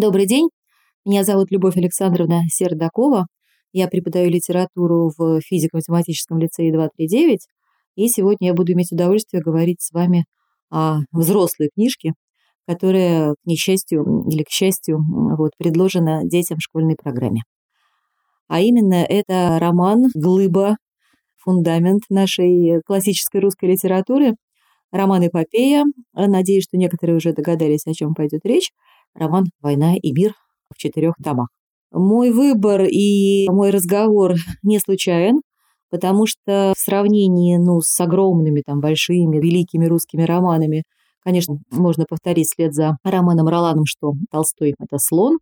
Добрый день. Меня зовут Любовь Александровна Сердакова. Я преподаю литературу в физико-математическом лицее 239. И сегодня я буду иметь удовольствие говорить с вами о взрослой книжке, которая, к несчастью или к счастью, вот, предложена детям в школьной программе. А именно, это роман «Глыба. Фундамент нашей классической русской литературы», роман «Эпопея». Надеюсь, что некоторые уже догадались, о чем пойдет речь роман «Война и мир» в четырех томах. Мой выбор и мой разговор не случайен, потому что в сравнении ну, с огромными, там, большими, великими русскими романами, конечно, можно повторить след за романом Роланом, что Толстой – это слон,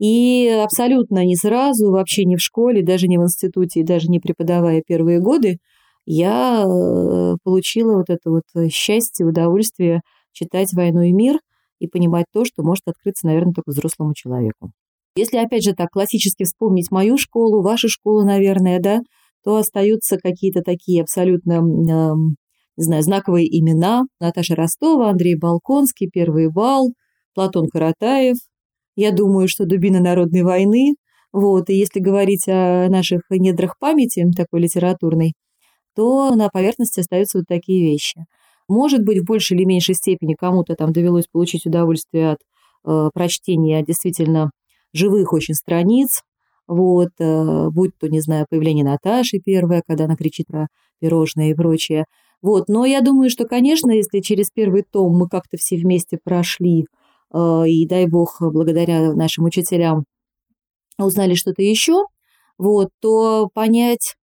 и абсолютно не сразу, вообще не в школе, даже не в институте, и даже не преподавая первые годы, я э, получила вот это вот счастье, удовольствие читать «Войну и мир», и понимать то, что может открыться, наверное, только взрослому человеку. Если, опять же, так классически вспомнить мою школу, вашу школу, наверное, да, то остаются какие-то такие абсолютно, э, не знаю, знаковые имена. Наташа Ростова, Андрей Балконский, Первый бал, Платон Каратаев. Я думаю, что Дубина народной войны. Вот, и если говорить о наших недрах памяти, такой литературной, то на поверхности остаются вот такие вещи. Может быть, в большей или меньшей степени кому-то там довелось получить удовольствие от э, прочтения действительно живых очень страниц, вот, э, будь то, не знаю, появление Наташи первое, когда она кричит про пирожное и прочее. Вот, но я думаю, что, конечно, если через первый том мы как-то все вместе прошли, э, и, дай бог, благодаря нашим учителям узнали что-то еще, вот, то понять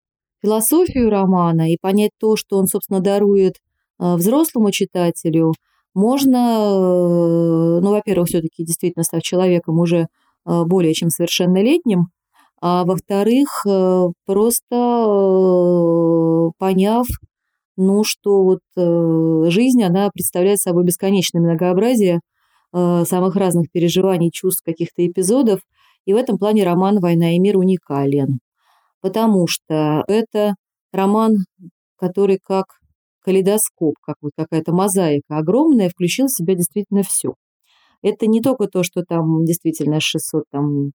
философию романа и понять то, что он, собственно, дарует взрослому читателю можно, э, ну, во-первых, все-таки действительно став человеком уже э, более чем совершеннолетним, а во-вторых, просто поняв, ну, что вот жизнь, она представляет собой бесконечное многообразие самых разных переживаний, чувств, каких-то эпизодов, и в этом плане роман «Война и мир» уникален, потому что это роман, который как калейдоскоп, как вот какая-то мозаика огромная, включил в себя действительно все. Это не только то, что там действительно 600, там,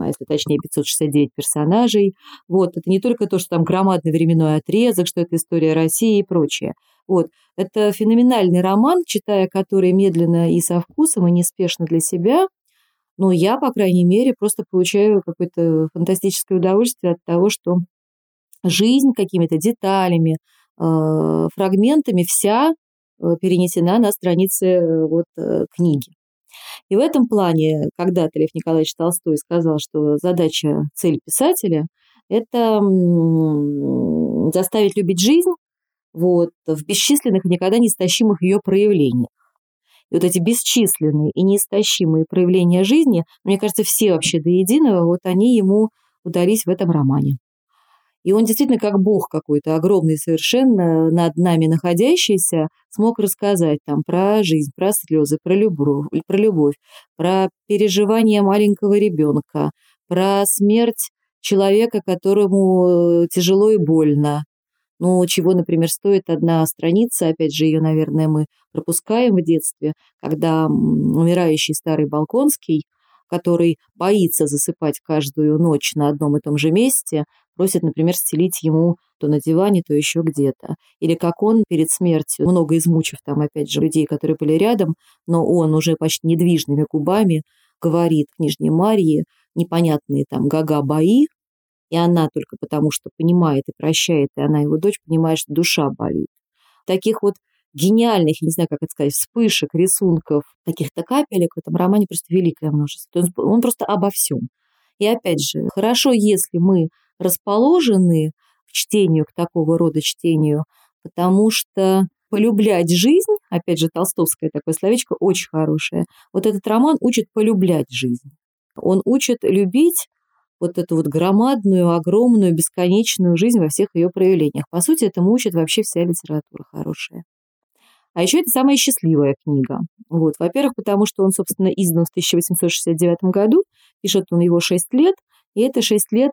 а если точнее 569 персонажей, вот, это не только то, что там громадный временной отрезок, что это история России и прочее. Вот, это феноменальный роман, читая который медленно и со вкусом, и неспешно для себя, но я, по крайней мере, просто получаю какое-то фантастическое удовольствие от того, что жизнь какими-то деталями, фрагментами вся э, перенесена на страницы э, вот, книги. И в этом плане когда-то Лев Николаевич Толстой сказал, что задача, цель писателя – это заставить любить жизнь вот, в бесчисленных и никогда неистощимых ее проявлениях. И вот эти бесчисленные и неистощимые проявления жизни, мне кажется, все вообще до единого, вот они ему удались в этом романе. И он действительно как бог какой-то, огромный совершенно, над нами находящийся, смог рассказать там про жизнь, про слезы, про любовь, про, любовь, про переживания маленького ребенка, про смерть человека, которому э, тяжело и больно. Ну, чего, например, стоит одна страница, опять же, ее, наверное, мы пропускаем в детстве, когда умирающий старый Балконский, который боится засыпать каждую ночь на одном и том же месте, просит, например, стелить ему то на диване, то еще где-то. Или как он перед смертью, много измучив там, опять же, людей, которые были рядом, но он уже почти недвижными губами говорит княжне Марии непонятные там гага-бои, и она только потому, что понимает и прощает, и она его дочь понимает, что душа болит. Таких вот гениальных, я не знаю, как это сказать, вспышек, рисунков, каких-то капелек в этом романе просто великое множество. Он просто обо всем. И опять же, хорошо, если мы расположены к чтению, к такого рода чтению, потому что полюблять жизнь, опять же, толстовское такое словечко, очень хорошее. Вот этот роман учит полюблять жизнь. Он учит любить вот эту вот громадную, огромную, бесконечную жизнь во всех ее проявлениях. По сути, этому учит вообще вся литература хорошая. А еще это самая счастливая книга. Вот. Во-первых, потому что он, собственно, издан в 1869 году, пишет он его 6 лет, и это 6 лет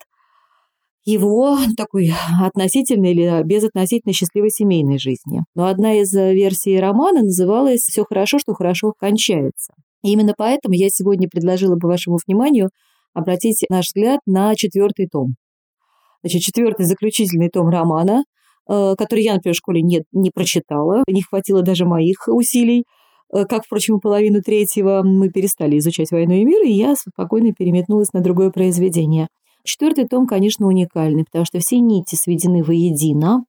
его такой относительной или безотносительно счастливой семейной жизни. Но одна из версий романа называлась «Все хорошо, что хорошо кончается». И именно поэтому я сегодня предложила бы вашему вниманию обратить наш взгляд на четвертый том. Значит, четвертый заключительный том романа, э, который я, например, в школе не, не прочитала, не хватило даже моих усилий. Э, как, впрочем, половину третьего мы перестали изучать «Войну и мир», и я спокойно переметнулась на другое произведение. Четвертый том, конечно, уникальный, потому что все нити сведены воедино.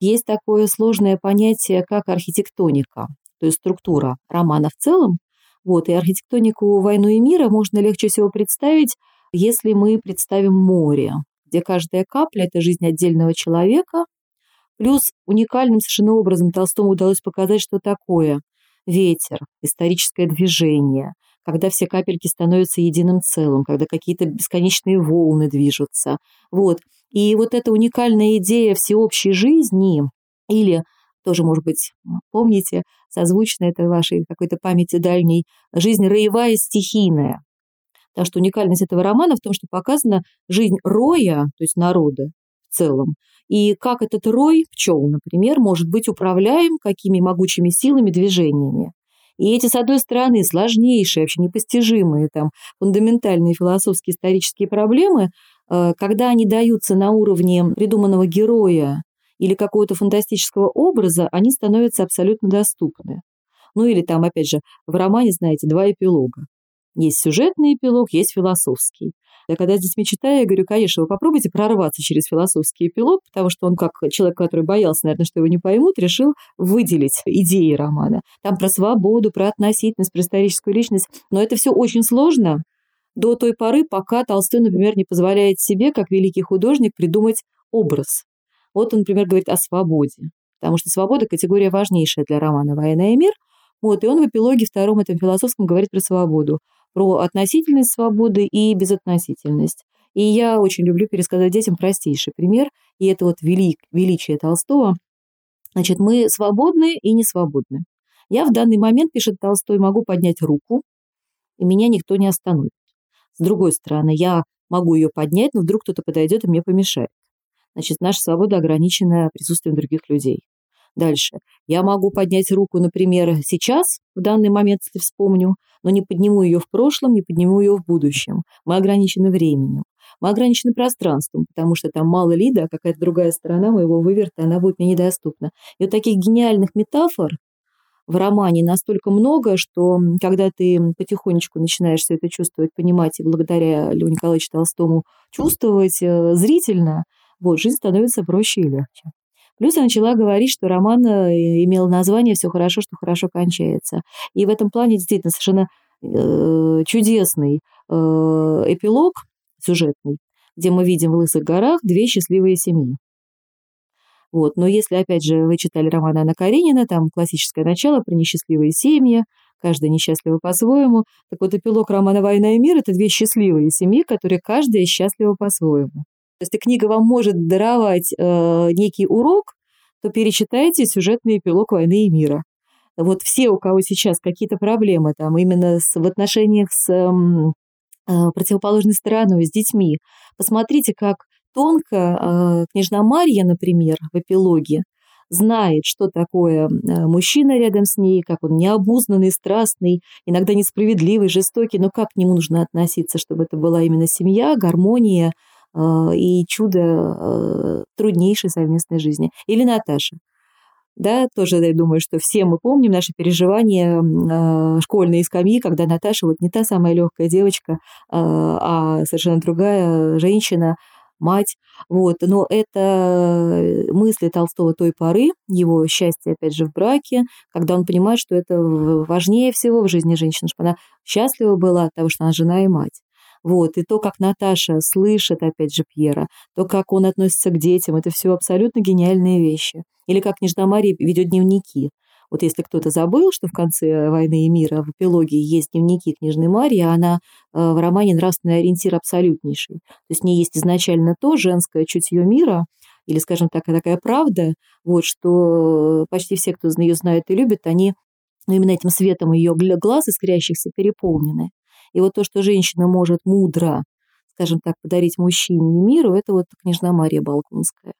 Есть такое сложное понятие, как архитектоника, то есть структура романа в целом. Вот, и архитектонику «Войну и мира» можно легче всего представить, если мы представим море, где каждая капля – это жизнь отдельного человека, плюс уникальным совершенно образом Толстому удалось показать, что такое ветер, историческое движение, когда все капельки становятся единым целым, когда какие-то бесконечные волны движутся. Вот. И вот эта уникальная идея всеобщей жизни, или тоже, может быть, помните, созвучно это вашей какой-то памяти дальней, жизнь роевая стихийная. Потому что уникальность этого романа в том, что показана жизнь роя, то есть народа в целом, и как этот рой пчел, например, может быть управляем какими могучими силами, движениями. И эти, с одной стороны, сложнейшие, вообще непостижимые, там, фундаментальные философские исторические проблемы, э, когда они даются на уровне придуманного героя или какого-то фантастического образа, они становятся абсолютно доступны. Ну или там, опять же, в романе, знаете, два эпилога. Есть сюжетный эпилог, есть философский. Я когда с детьми читаю, я говорю, конечно, вы попробуйте прорваться через философский эпилог, потому что он, как человек, который боялся, наверное, что его не поймут, решил выделить идеи романа. Там про свободу, про относительность, про историческую личность. Но это все очень сложно до той поры, пока Толстой, например, не позволяет себе, как великий художник, придумать образ. Вот он, например, говорит о свободе. Потому что свобода – категория важнейшая для романа «Война и мир». Вот, и он в эпилоге втором этом философском говорит про свободу про относительность свободы и безотносительность. И я очень люблю пересказать детям простейший пример, и это вот велик, величие Толстого. Значит, мы свободны и не свободны. Я в данный момент, пишет Толстой, могу поднять руку, и меня никто не остановит. С другой стороны, я могу ее поднять, но вдруг кто-то подойдет и мне помешает. Значит, наша свобода ограничена присутствием других людей. Дальше. Я могу поднять руку, например, сейчас, в данный момент, если вспомню, но не подниму ее в прошлом, не подниму ее в будущем. Мы ограничены временем. Мы ограничены пространством, потому что там мало ли, да, какая-то другая сторона моего выверта, она будет мне недоступна. И вот таких гениальных метафор в романе настолько много, что когда ты потихонечку начинаешь все это чувствовать, понимать и благодаря Льву Николаевичу Толстому чувствовать э, зрительно, вот, жизнь становится проще и легче. Плюс я начала говорить, что роман э, имел название «Все хорошо, что хорошо кончается». И в этом плане действительно совершенно э, чудесный э, эпилог сюжетный, где мы видим в Лысых горах две счастливые семьи. Вот. Но если, опять же, вы читали роман Анна Каренина, там классическое начало про несчастливые семьи, каждая несчастлива по-своему. Так вот, эпилог романа «Война и мир» — это две счастливые семьи, которые каждая счастлива по-своему. Если книга вам может даровать э, некий урок, то перечитайте сюжетный эпилог «Войны и мира». Вот все, у кого сейчас какие-то проблемы там именно с, в отношениях с эм, э, противоположной стороной, с детьми, посмотрите, как тонко э, княжна Марья, например, в эпилоге, знает, что такое э, мужчина рядом с ней, как он необузнанный, страстный, иногда несправедливый, жестокий, но как к нему нужно относиться, чтобы это была именно семья, гармония, и чудо э, труднейшей совместной жизни. Или Наташа. Да, тоже я думаю, что все мы помним наши переживания э, школьные скамьи, когда Наташа вот не та самая легкая девочка, а совершенно другая женщина, мать. Вот. Но это мысли Толстого той поры, его счастье, опять же, в браке, когда он понимает, что это важнее всего в жизни женщины, чтобы она счастлива была от того, что она жена и мать. Вот, и то, как Наташа слышит, опять же, Пьера, то, как он относится к детям, это все абсолютно гениальные вещи. Или как Нежна Мария ведет дневники. Вот если кто-то забыл, что в конце «Войны и мира» в эпилоге есть дневники княжны Марии, а она э, в романе «Нравственный ориентир» абсолютнейший. То есть в ней есть изначально то женское чутье мира, или, скажем так, такая правда, вот, что почти все, кто ее знает и любит, они ну, именно этим светом ее глаз искрящихся переполнены. И вот то, что женщина может мудро, скажем так, подарить мужчине и миру, это вот княжна Мария Балкунская.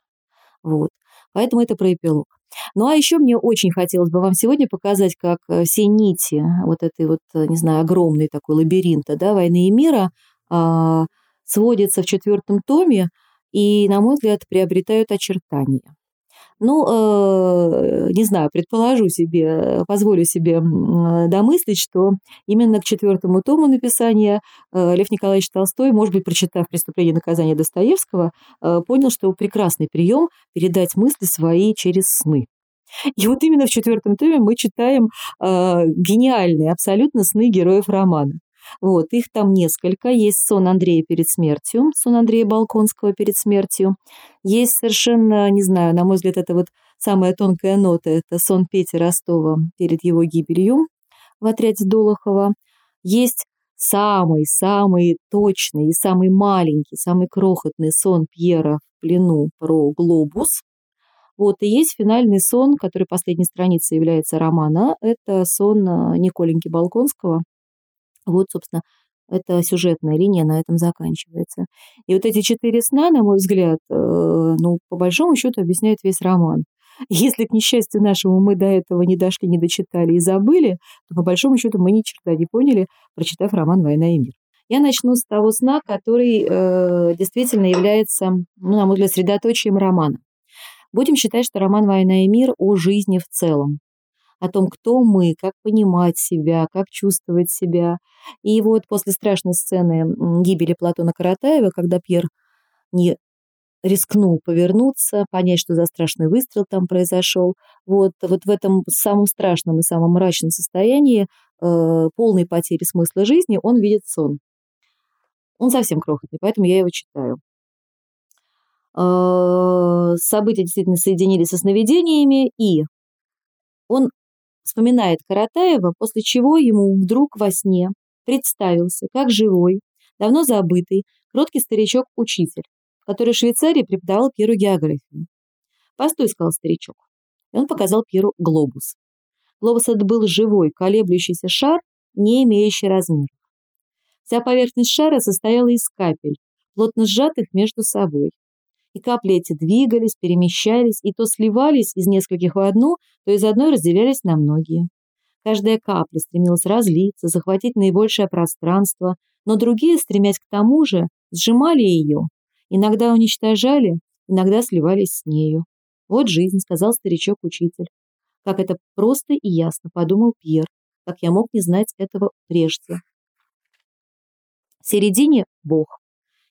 Вот. Поэтому это про эпилог. Ну а еще мне очень хотелось бы вам сегодня показать, как э, все нити вот этой вот, э, не знаю, огромной такой лабиринта, да, войны и мира а, сводятся в четвертом томе и, на мой взгляд, приобретают очертания. Ну, э, не знаю, предположу себе, позволю себе домыслить, что именно к четвертому тому написания э, Лев Николаевич Толстой, может быть, прочитав «Преступление и наказание» Достоевского, э, понял, что прекрасный прием передать мысли свои через сны. И вот именно в четвертом томе мы читаем э, гениальные абсолютно сны героев романа. Вот, их там несколько. Есть сон Андрея перед смертью, сон Андрея Балконского перед смертью. Есть совершенно, не знаю, на мой взгляд, это вот самая тонкая нота, это сон Пети Ростова перед его гибелью в отряде Долохова. Есть самый-самый точный и самый маленький, самый крохотный сон Пьера в плену про глобус. Вот, и есть финальный сон, который последней страницей является романа. Это сон э, Николеньки Балконского, вот, собственно, эта сюжетная линия на этом заканчивается. И вот эти четыре сна, на мой взгляд, э, ну, по большому счету объясняют весь роман. Если, к несчастью нашему, мы до этого не дошли, не дочитали и забыли, то по большому счету мы ни черта не поняли, прочитав роман «Война и мир». Я начну с того сна, который э, действительно является, ну, на мой взгляд, средоточием романа. Будем считать, что роман «Война и мир» о жизни в целом о том, кто мы, как понимать себя, как чувствовать себя. И вот после страшной сцены гибели Платона Каратаева, когда Пьер не рискнул повернуться, понять, что за страшный выстрел там произошел. Вот, вот в этом самом страшном и самом мрачном состоянии, э, полной потери смысла жизни, он видит сон. Он совсем крохотный, поэтому я его читаю. Э, события действительно соединились со сновидениями, и он вспоминает Каратаева, после чего ему вдруг во сне представился, как живой, давно забытый, кроткий старичок-учитель, который в Швейцарии преподавал Пьеру географию. «Постой», — сказал старичок. И он показал Пьеру глобус. Глобус это был живой, колеблющийся шар, не имеющий размеров. Вся поверхность шара состояла из капель, плотно сжатых между собой и капли эти двигались, перемещались и то сливались из нескольких в одну, то из одной разделялись на многие. Каждая капля стремилась разлиться, захватить наибольшее пространство, но другие, стремясь к тому же, сжимали ее, иногда уничтожали, иногда сливались с нею. «Вот жизнь», — сказал старичок-учитель. «Как это просто и ясно», — подумал Пьер, как я мог не знать этого прежде. В середине — Бог,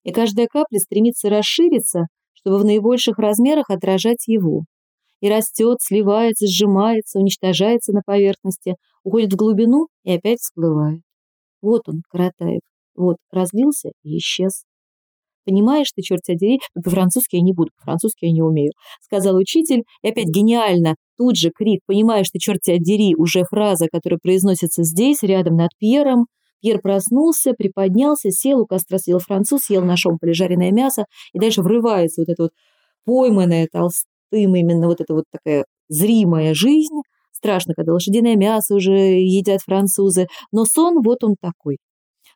и каждая капля стремится расшириться, чтобы в наибольших размерах отражать его. И растет, сливается, сжимается, уничтожается на поверхности, уходит в глубину и опять всплывает. Вот он, Каратаев. Вот, разлился и исчез. Понимаешь ты, черт тебя дери, по-французски я не буду, по-французски я не умею, сказал учитель, и опять гениально, тут же крик, понимаешь ты, черт тебя дери, уже фраза, которая произносится здесь, рядом над Пьером, Пьер проснулся, приподнялся, сел, у костра съел француз, съел на шомполе жареное мясо, и дальше врывается вот эта вот пойманная толстым именно вот эта вот такая зримая жизнь. Страшно, когда лошадиное мясо уже едят французы, но сон вот он такой.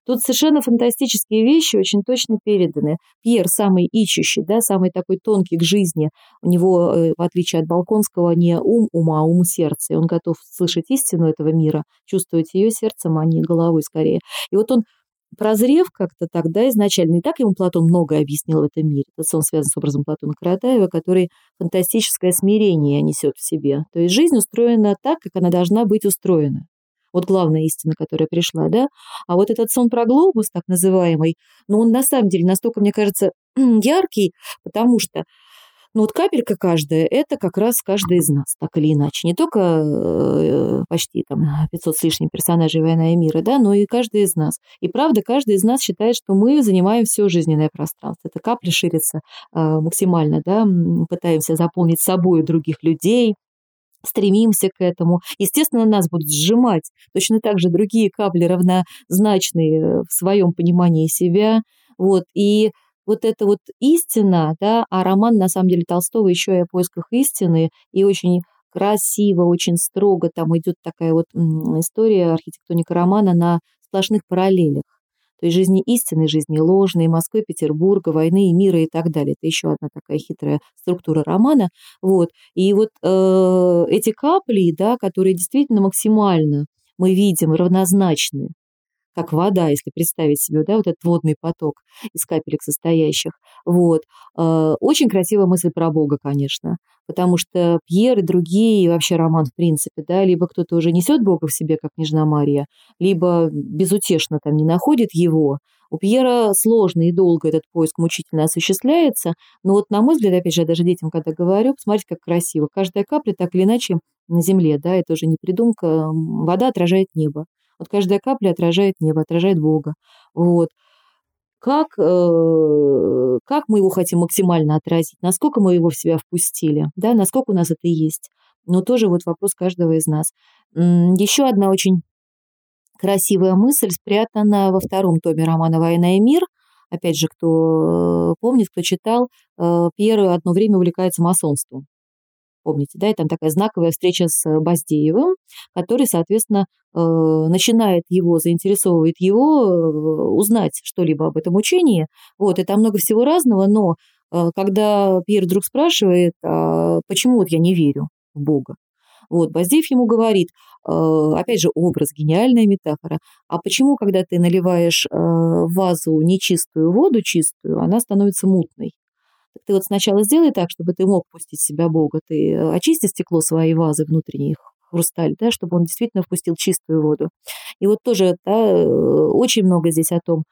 Тут совершенно фантастические вещи очень точно переданы. Пьер самый ищущий, да, самый такой тонкий к жизни. У него, э, в отличие от Балконского, не ум ума, а ум сердца. И он готов слышать истину этого мира, чувствовать ее сердцем, а не головой скорее. И вот он прозрев как-то тогда изначально, и так ему Платон многое объяснил в этом мире. Этот сон связан с образом Платона Каратаева, который фантастическое смирение несет в себе. То есть жизнь устроена так, как она должна быть устроена. Вот главная истина, которая пришла, да. А вот этот сон про глобус, так называемый, ну, он на самом деле настолько, мне кажется, яркий, потому что ну вот капелька каждая, это как раз каждый из нас, так или иначе. Не только э, почти там 500 с лишним персонажей «Война и мира», да, но и каждый из нас. И правда, каждый из нас считает, что мы занимаем все жизненное пространство. Эта капля ширится э, максимально, да, пытаемся заполнить собой других людей, стремимся к этому. Естественно, нас будут сжимать. Точно так же другие капли равнозначные э, в своем понимании себя. Вот. И вот эта вот истина, да, а роман, на самом деле, Толстого еще и о поисках истины, и очень красиво, очень строго там идет такая вот история архитектоника романа на сплошных параллелях. То есть жизни истинной, жизни ложной, Москвы, Петербурга, войны и мира и так далее. Это еще одна такая хитрая структура романа. Вот. И вот э, эти капли, да, которые действительно максимально мы видим равнозначны как вода, если представить себе, да, вот этот водный поток из капелек состоящих. Вот. Э, очень красивая мысль про Бога, конечно, потому что Пьер и другие, и вообще роман, в принципе, да, либо кто-то уже несет Бога в себе, как Нежна Мария, либо безутешно там не находит его. У Пьера сложно и долго этот поиск мучительно осуществляется, но вот, на мой взгляд, опять же, я даже детям, когда говорю, посмотрите, как красиво. Каждая капля так или иначе на земле, да, это уже не придумка, вода отражает небо. Вот каждая капля отражает небо, отражает Бога. Вот. Как, э, как мы его хотим максимально отразить? Насколько мы его в себя впустили? Да, насколько у нас это есть? Но тоже вот вопрос каждого из нас. Еще одна очень красивая мысль спрятана во втором томе романа «Война и мир». Опять же, кто э, помнит, кто читал, э, Пьер одно время увлекается масонством помните, да, и там такая знаковая встреча с э, Баздеевым, который, соответственно, э, начинает его, заинтересовывает его э, узнать что-либо об этом учении. Вот, и там много всего разного, но когда Пьер вдруг спрашивает, а почему вот я не верю в Бога, вот, Баздеев ему говорит, опять же, образ, гениальная метафора, а почему, когда ты наливаешь в вазу нечистую воду чистую, она становится мутной? Ты вот сначала сделай так, чтобы ты мог пустить себя Бога. Ты э, очисти стекло своей вазы внутренних, хрусталь, да, чтобы он действительно впустил чистую воду. И вот тоже да, э, очень много здесь о том,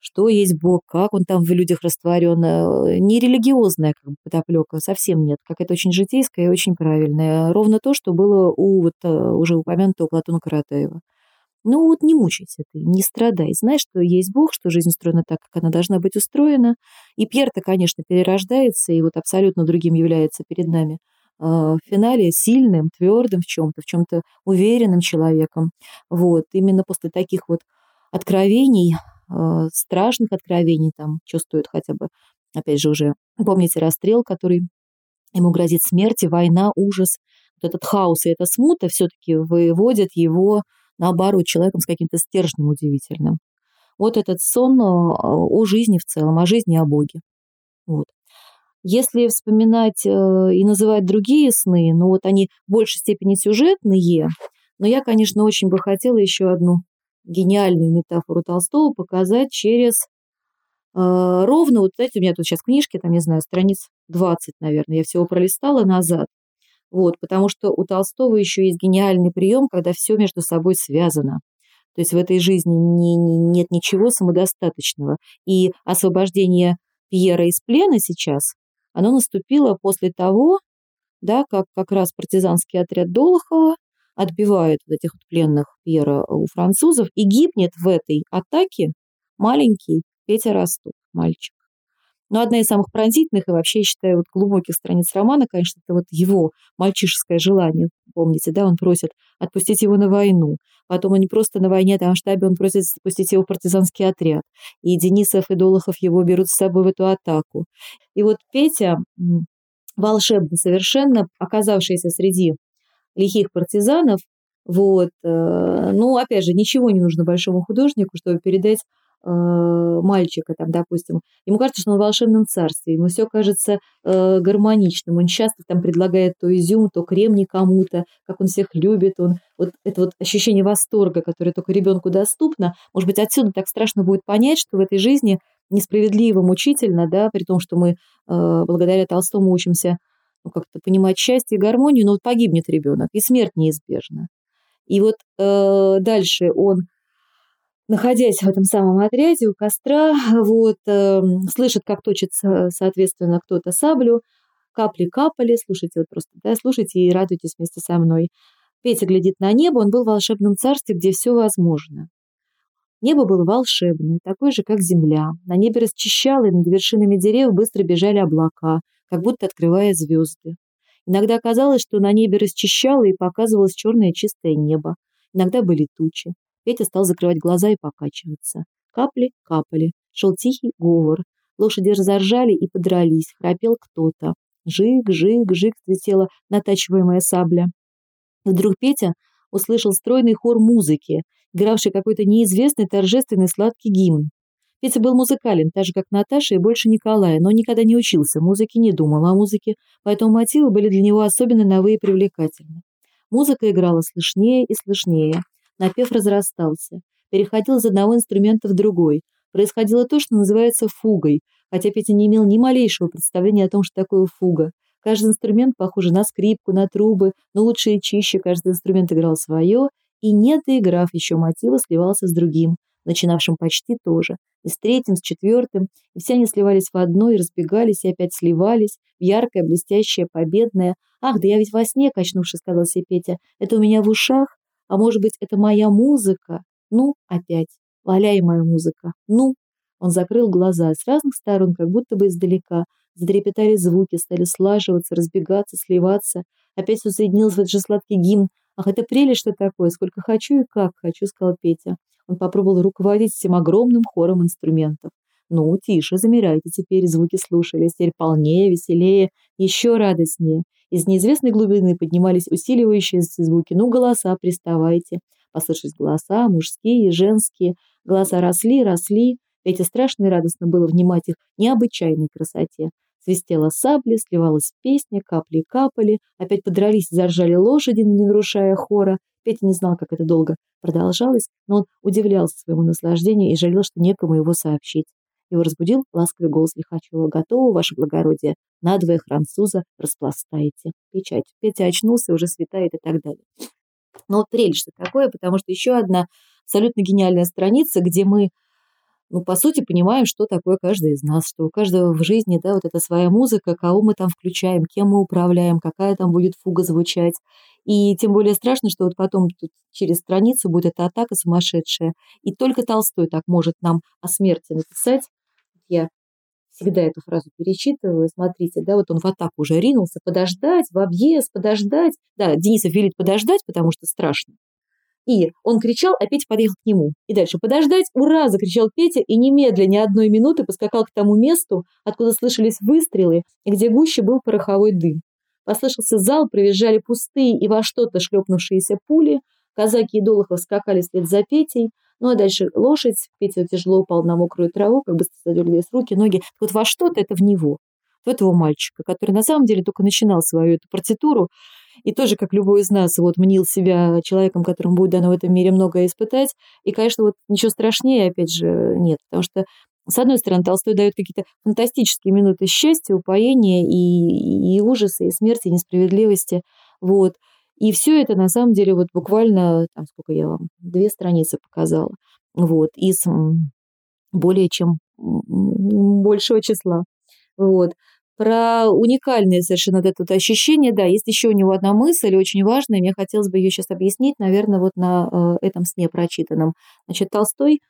что есть Бог, как он там в людях растворен. Э, не религиозная как бы, подоплека, совсем нет. Как это очень житейское и очень правильное. Ровно то, что было у вот, уже упомянутого Платона Каратаева. Ну вот не мучайся ты, не страдай. Знай, что есть Бог, что жизнь устроена так, как она должна быть устроена. И Пьер-то, конечно, перерождается и вот абсолютно другим является перед нами а, в финале сильным, твердым в чем-то, в чем-то уверенным человеком. Вот, именно после таких вот откровений, а, страшных откровений, там чувствует хотя бы, опять же, уже, помните, расстрел, который ему грозит смерть, война, ужас. Вот этот хаос и эта смута все-таки выводят его наоборот, человеком с каким-то стержнем удивительным. Вот этот сон э, о жизни в целом, о жизни, о Боге. Вот. Если вспоминать э, и называть другие сны, ну вот они в большей степени сюжетные, но я, конечно, очень бы хотела еще одну гениальную метафору Толстого показать через э, ровно, вот знаете, у меня тут сейчас книжки, там, не знаю, страниц 20, наверное, я всего пролистала назад. Вот, потому что у Толстого еще есть гениальный прием, когда все между собой связано. То есть в этой жизни не, не, нет ничего самодостаточного. И освобождение Пьера из плена сейчас, оно наступило после того, да, как как раз партизанский отряд Долохова отбивает вот этих вот пленных Пьера у французов, и гибнет в этой атаке маленький Петя Ростов, мальчик. Но одна из самых пронзительных и вообще, я считаю, вот глубоких страниц романа, конечно, это вот его мальчишеское желание. Помните, да, он просит отпустить его на войну. Потом он не просто на войне, там в штабе он просит отпустить его в партизанский отряд. И Денисов и Долохов его берут с собой в эту атаку. И вот Петя, волшебно совершенно, оказавшийся среди лихих партизанов, вот, э, ну, опять же, ничего не нужно большому художнику, чтобы передать мальчика, там, допустим, ему кажется, что он в волшебном царстве, ему все кажется э, гармоничным, он часто там предлагает то изюм, то кремний кому-то, как он всех любит, он вот это вот ощущение восторга, которое только ребенку доступно, может быть, отсюда так страшно будет понять, что в этой жизни несправедливо, мучительно, да, при том, что мы э, благодаря Толстому учимся ну, как-то понимать счастье и гармонию, но вот погибнет ребенок, и смерть неизбежна. И вот э, дальше он находясь в этом самом отряде у костра, вот, э, слышит, как точит, соответственно, кто-то саблю, капли капали, слушайте, вот просто, да, слушайте и радуйтесь вместе со мной. Петя глядит на небо, он был в волшебном царстве, где все возможно. Небо было волшебное, такое же, как земля. На небе расчищало, и над вершинами деревьев быстро бежали облака, как будто открывая звезды. Иногда казалось, что на небе расчищало и показывалось черное чистое небо. Иногда были тучи. Петя стал закрывать глаза и покачиваться. Капли капали. Шел тихий говор. Лошади заржали и подрались. Храпел кто-то. Жик, жик, жик светела натачиваемая сабля. Вдруг Петя услышал стройный хор музыки игравший какой-то неизвестный торжественный сладкий гимн. Петя был музыкален, так же, как Наташа и больше Николая, но никогда не учился музыке, не думал о музыке, поэтому мотивы были для него особенно новые и привлекательны. Музыка играла слышнее и слышнее, напев разрастался, переходил из одного инструмента в другой. Происходило то, что называется фугой, хотя Петя не имел ни малейшего представления о том, что такое фуга. Каждый инструмент похож на скрипку, на трубы, но лучше и чище каждый инструмент играл свое, и не доиграв еще мотива, сливался с другим, начинавшим почти тоже, и с третьим, с четвертым, и все они сливались в одно и разбегались, и опять сливались, в яркое, блестящее, победное. «Ах, да я ведь во сне, качнувшись, сказал себе Петя, это у меня в ушах, а может быть, это моя музыка? Ну, опять, валяй моя музыка, ну». Он закрыл глаза с разных сторон, как будто бы издалека, затрепетали звуки, стали слаживаться, разбегаться, сливаться. Опять все соединилось в этот же сладкий гимн. «Ах, это прелесть, что такое! Сколько хочу и как хочу!» — сказал Петя. Он попробовал руководить всем огромным хором инструментов. Ну, тише, замирайте теперь, звуки слушались, теперь полнее, веселее, еще радостнее. Из неизвестной глубины поднимались усиливающиеся звуки. Ну, голоса, приставайте. Послышались голоса, мужские, женские. Голоса росли, росли. Пете страшно и радостно было внимать их необычайной красоте. Свистела сабли, сливалась песня, капли капали, опять подрались и заржали лошади, не нарушая хора. Петя не знал, как это долго продолжалось, но он удивлялся своему наслаждению и жалел, что некому его сообщить. Его разбудил ласковый голос Лихачева. «Готово, ваше благородие. Надвое француза распластайте. Печать». Петя очнулся, уже светает и так далее. Но вот прелесть-то такое, потому что еще одна абсолютно гениальная страница, где мы ну, по сути, понимаем, что такое каждый из нас, что у каждого в жизни, да, вот эта своя музыка, кого мы там включаем, кем мы управляем, какая там будет фуга звучать. И тем более страшно, что вот потом тут через страницу будет эта атака сумасшедшая. И только Толстой так может нам о смерти написать. Я всегда эту фразу перечитываю. Смотрите, да, вот он в атаку уже ринулся. Подождать, в объезд, подождать. Да, Денисов велит подождать, потому что страшно. И он кричал, а Петя подъехал к нему. И дальше «Подождать! Ура!» – закричал Петя, и немедленно ни одной минуты поскакал к тому месту, откуда слышались выстрелы, и где гуще был пороховой дым. Послышался зал, провизжали пустые и во что-то шлепнувшиеся пули, казаки и Долохов скакали вслед за Петей, ну а дальше лошадь, Петя тяжело упал на мокрую траву, как бы задергались руки, ноги. Вот во что-то это в него, в этого мальчика, который на самом деле только начинал свою эту партитуру, и тоже, как любой из нас, вот мнил себя человеком, которому будет дано в этом мире многое испытать. И, конечно, вот ничего страшнее, опять же, нет. Потому что, с одной стороны, Толстой дает какие-то фантастические минуты счастья, упоения и, и ужаса, и смерти, и несправедливости. Вот. И все это, на самом деле, вот буквально, там, сколько я вам, две страницы показала. Вот. Из более чем большего числа. Вот. Про уникальное совершенно вот это вот ощущение, да, есть еще у него одна мысль, очень важная, мне хотелось бы ее сейчас объяснить, наверное, вот на э, этом сне прочитанном. Значит, Толстой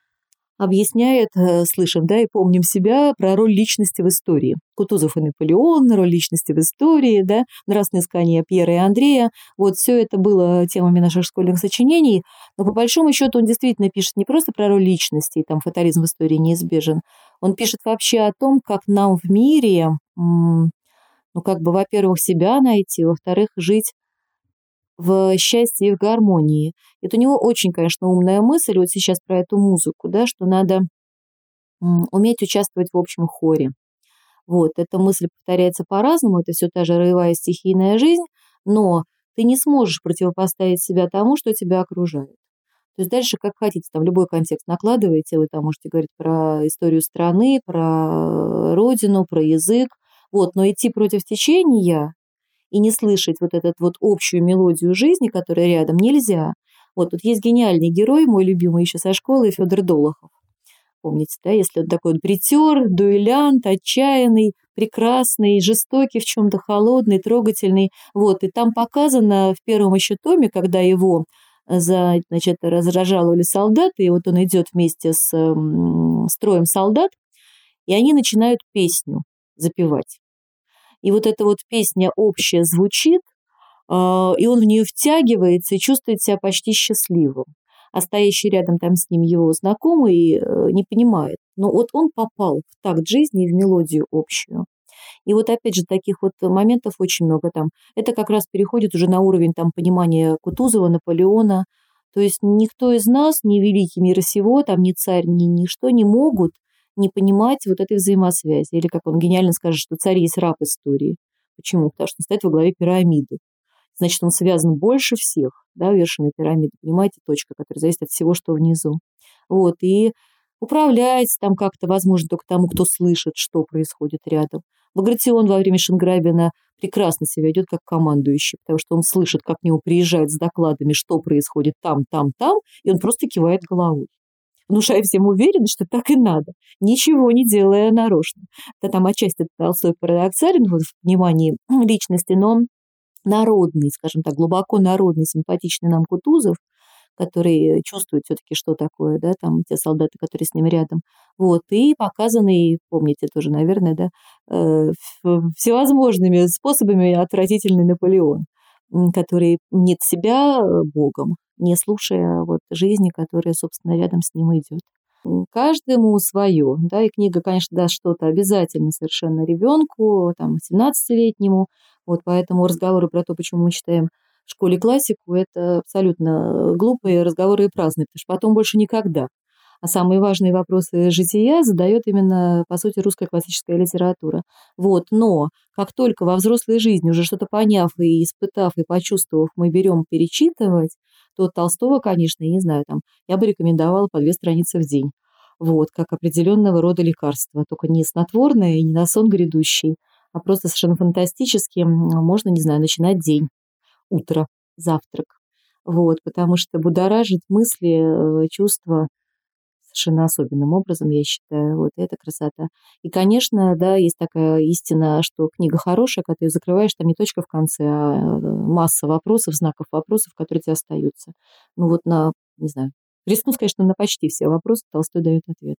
объясняет, э, слышим, да, и помним себя про роль личности в истории. Кутузов и Наполеон, роль личности в истории, да, нравственное искание Пьера и Андрея. Вот все это было темами наших школьных сочинений, но по большому счету он действительно пишет не просто про роль личности, и там фатализм в истории неизбежен, он пишет вообще о том, как нам в мире, ну, как бы, во-первых, себя найти, во-вторых, жить в счастье и в гармонии. Это у него очень, конечно, умная мысль вот сейчас про эту музыку, да, что надо уметь участвовать в общем хоре. Вот, эта мысль повторяется по-разному, это все та же роевая стихийная жизнь, но ты не сможешь противопоставить себя тому, что тебя окружает. То есть дальше как хотите, там любой контекст накладываете, вы там можете говорить про историю страны, про родину, про язык, вот, но идти против течения и не слышать вот эту вот общую мелодию жизни, которая рядом, нельзя. Вот тут есть гениальный герой, мой любимый еще со школы, Федор Долохов. Помните, да, если он такой вот бритер, дуэлянт, отчаянный, прекрасный, жестокий в чем-то, холодный, трогательный. Вот, и там показано в первом еще томе, когда его за, значит, разжаловали солдаты, и вот он идет вместе с строем солдат, и они начинают песню запевать. И вот эта вот песня общая звучит, а, и он в нее втягивается и чувствует себя почти счастливым. А стоящий рядом там с ним его знакомый э, не понимает. Но вот он попал в такт жизни и в мелодию общую. И вот опять же таких вот моментов очень много там. Это как раз переходит уже на уровень там понимания Кутузова, Наполеона, То есть никто из нас, ни великий мира сего, там ни царь, ни ничто не могут не понимать вот этой взаимосвязи. Или, как он гениально скажет, что царь есть раб истории. Почему? Потому что он стоит во главе пирамиды. Значит, он связан больше всех, да, вершиной пирамиды. Понимаете, точка, которая зависит от всего, что внизу. Вот, и управлять там как-то возможно только тому, кто слышит, что происходит рядом. Багратион во время Шенграбина прекрасно себя ведет как командующий, потому что он слышит, как к нему приезжают с докладами, что происходит там, там, там, и он просто кивает головой внушая всем уверенность, что так и надо, ничего не делая нарочно. Да там отчасти Толстой парадоксален вот, в понимании личности, но народный, скажем так, глубоко народный, симпатичный нам Кутузов, который чувствует все-таки, что такое, да, там те солдаты, которые с ним рядом. Вот, и показанный, помните тоже, наверное, да, э, всевозможными способами отвратительный Наполеон, который нет себя э, Богом, не слушая вот жизни, которая, собственно, рядом с ним идет. Каждому свое, да, и книга, конечно, даст что-то обязательно совершенно ребенку, там, 17-летнему, вот поэтому разговоры про то, почему мы читаем в школе классику, это абсолютно глупые разговоры и праздные, потому что потом больше никогда. А самые важные вопросы жития задает именно, по сути, русская классическая литература. Вот, но как только во взрослой жизни, уже что-то поняв и испытав и почувствовав, мы берем перечитывать, то Толстого, конечно, я не знаю, там, я бы рекомендовала по две страницы в день. Вот, как определенного рода лекарство, только не снотворное и не на сон грядущий, а просто совершенно фантастически можно, не знаю, начинать день, утро, завтрак. Вот, потому что будоражит мысли, э, чувства, совершенно особенным образом, я считаю. Вот это красота. И, конечно, да, есть такая истина, что книга хорошая, когда ты ее закрываешь, там не точка в конце, а э, масса вопросов, знаков вопросов, которые тебе остаются. Ну вот на, не знаю, рискну, конечно, на почти все вопросы Толстой дает ответ.